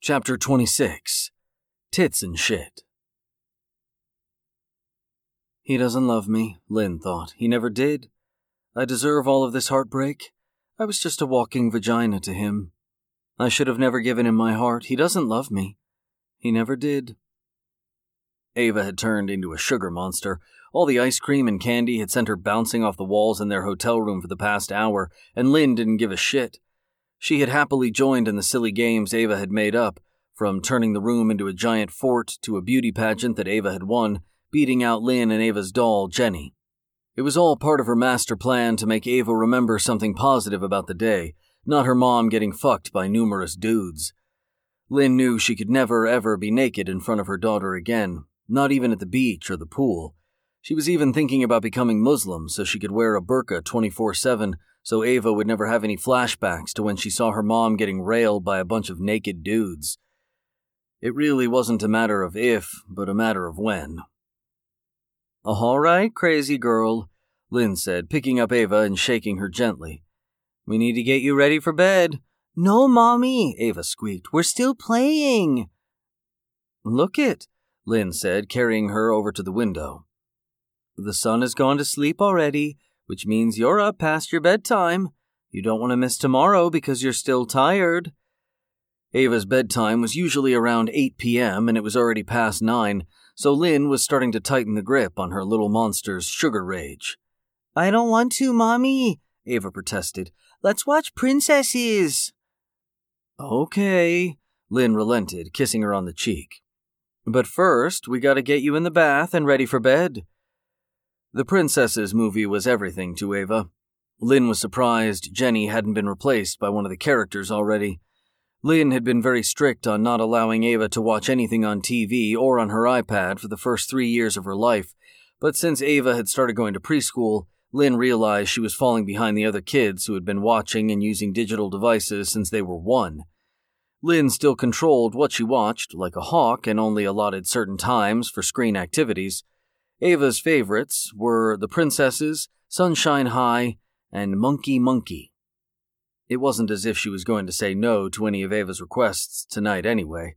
Chapter 26 Tits and Shit. He doesn't love me, Lynn thought. He never did. I deserve all of this heartbreak. I was just a walking vagina to him. I should have never given him my heart. He doesn't love me. He never did. Ava had turned into a sugar monster. All the ice cream and candy had sent her bouncing off the walls in their hotel room for the past hour, and Lynn didn't give a shit. She had happily joined in the silly games Ava had made up, from turning the room into a giant fort to a beauty pageant that Ava had won, beating out Lynn and Ava's doll, Jenny. It was all part of her master plan to make Ava remember something positive about the day, not her mom getting fucked by numerous dudes. Lynn knew she could never ever be naked in front of her daughter again, not even at the beach or the pool. She was even thinking about becoming Muslim so she could wear a burqa 24 7 so Ava would never have any flashbacks to when she saw her mom getting railed by a bunch of naked dudes. It really wasn't a matter of if, but a matter of when. All right, crazy girl, Lynn said, picking up Ava and shaking her gently. We need to get you ready for bed. No, Mommy, Ava squeaked. We're still playing. Look it, Lynn said, carrying her over to the window. The sun has gone to sleep already which means you're up past your bedtime. You don't want to miss tomorrow because you're still tired. Ava's bedtime was usually around 8 p.m., and it was already past 9, so Lynn was starting to tighten the grip on her little monster's sugar rage. I don't want to, Mommy, Ava protested. Let's watch princesses. Okay, Lynn relented, kissing her on the cheek. But first, we gotta get you in the bath and ready for bed. The Princesses movie was everything to Ava. Lynn was surprised Jenny hadn't been replaced by one of the characters already. Lynn had been very strict on not allowing Ava to watch anything on TV or on her iPad for the first three years of her life, but since Ava had started going to preschool, Lynn realized she was falling behind the other kids who had been watching and using digital devices since they were one. Lynn still controlled what she watched, like a hawk, and only allotted certain times for screen activities. Ava's favorites were The Princesses, Sunshine High, and Monkey Monkey. It wasn't as if she was going to say no to any of Ava's requests tonight anyway.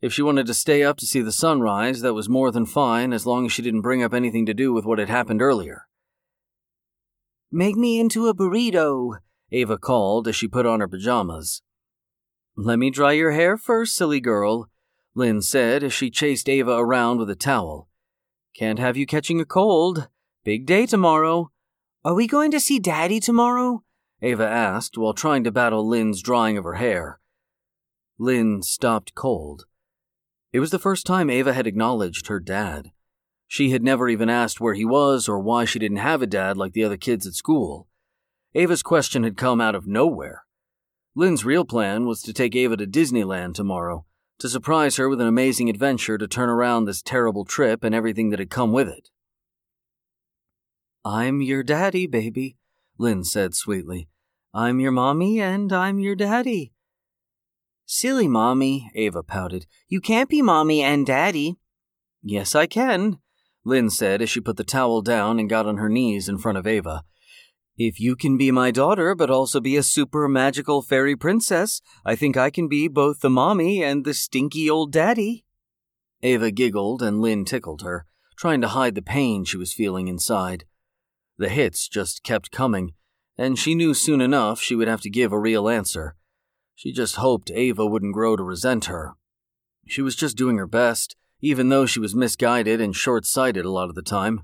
If she wanted to stay up to see the sunrise, that was more than fine as long as she didn't bring up anything to do with what had happened earlier. Make me into a burrito, Ava called as she put on her pajamas. Let me dry your hair first, silly girl, Lynn said as she chased Ava around with a towel. Can't have you catching a cold. Big day tomorrow. Are we going to see Daddy tomorrow? Ava asked while trying to battle Lynn's drying of her hair. Lynn stopped cold. It was the first time Ava had acknowledged her dad. She had never even asked where he was or why she didn't have a dad like the other kids at school. Ava's question had come out of nowhere. Lynn's real plan was to take Ava to Disneyland tomorrow, to surprise her with an amazing adventure to turn around this terrible trip and everything that had come with it. I'm your daddy, baby, Lynn said sweetly. I'm your mommy and I'm your daddy. Silly mommy, Ava pouted. You can't be mommy and daddy. Yes, I can, Lynn said as she put the towel down and got on her knees in front of Ava. If you can be my daughter, but also be a super magical fairy princess, I think I can be both the mommy and the stinky old daddy. Ava giggled and Lynn tickled her, trying to hide the pain she was feeling inside. The hits just kept coming, and she knew soon enough she would have to give a real answer. She just hoped Ava wouldn't grow to resent her. She was just doing her best, even though she was misguided and short sighted a lot of the time.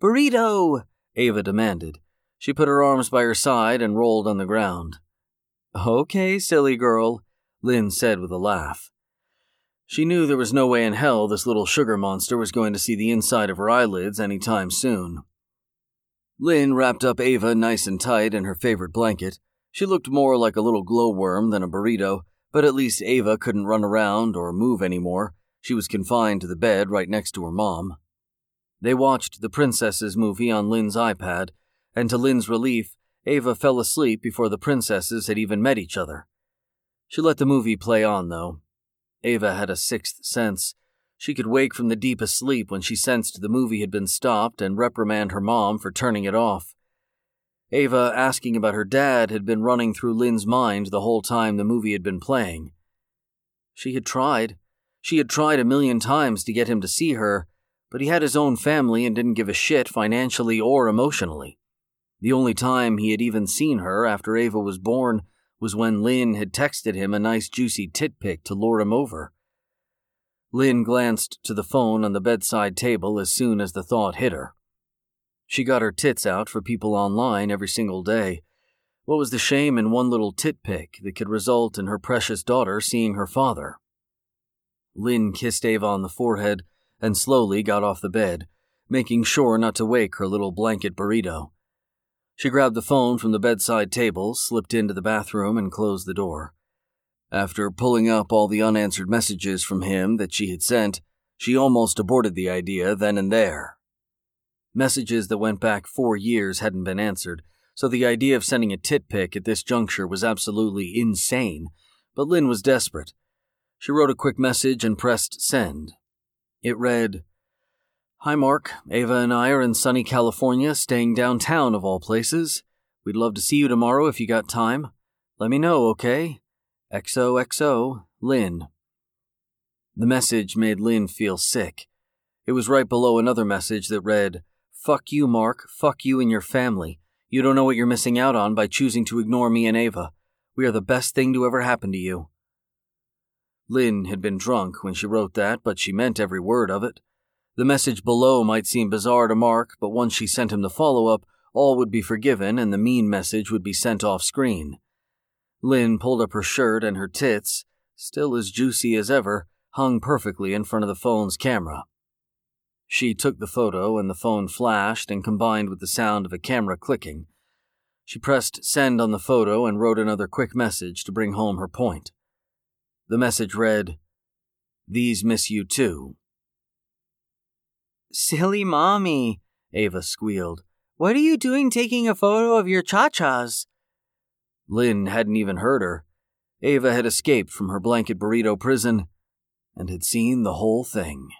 Burrito! Ava demanded. She put her arms by her side and rolled on the ground. Okay, silly girl, Lynn said with a laugh. She knew there was no way in hell this little sugar monster was going to see the inside of her eyelids any time soon. Lynn wrapped up Ava nice and tight in her favorite blanket. She looked more like a little glowworm than a burrito, but at least Ava couldn't run around or move anymore. She was confined to the bed right next to her mom. They watched the Princesses movie on Lynn's iPad, and to Lynn's relief, Ava fell asleep before the princesses had even met each other. She let the movie play on, though. Ava had a sixth sense. She could wake from the deepest sleep when she sensed the movie had been stopped and reprimand her mom for turning it off. Ava asking about her dad had been running through Lynn's mind the whole time the movie had been playing. She had tried. She had tried a million times to get him to see her, but he had his own family and didn't give a shit financially or emotionally. The only time he had even seen her after Ava was born was when Lynn had texted him a nice juicy tit pic to lure him over. Lynn glanced to the phone on the bedside table as soon as the thought hit her. She got her tits out for people online every single day. What was the shame in one little tit pic that could result in her precious daughter seeing her father? Lynn kissed Ava on the forehead and slowly got off the bed, making sure not to wake her little blanket burrito. She grabbed the phone from the bedside table, slipped into the bathroom, and closed the door. After pulling up all the unanswered messages from him that she had sent, she almost aborted the idea then and there. Messages that went back four years hadn't been answered, so the idea of sending a tit pic at this juncture was absolutely insane. But Lynn was desperate. She wrote a quick message and pressed send. It read, Hi, Mark. Ava and I are in sunny California, staying downtown of all places. We'd love to see you tomorrow if you got time. Let me know, okay? XOXO, Lynn. The message made Lynn feel sick. It was right below another message that read, Fuck you, Mark. Fuck you and your family. You don't know what you're missing out on by choosing to ignore me and Ava. We are the best thing to ever happen to you. Lynn had been drunk when she wrote that, but she meant every word of it. The message below might seem bizarre to Mark, but once she sent him the follow up, all would be forgiven and the mean message would be sent off screen. Lynn pulled up her shirt and her tits, still as juicy as ever, hung perfectly in front of the phone's camera. She took the photo and the phone flashed and combined with the sound of a camera clicking. She pressed send on the photo and wrote another quick message to bring home her point. The message read, These miss you too. Silly mommy, Ava squealed. What are you doing taking a photo of your cha chas? Lynn hadn't even heard her. Ava had escaped from her blanket burrito prison and had seen the whole thing.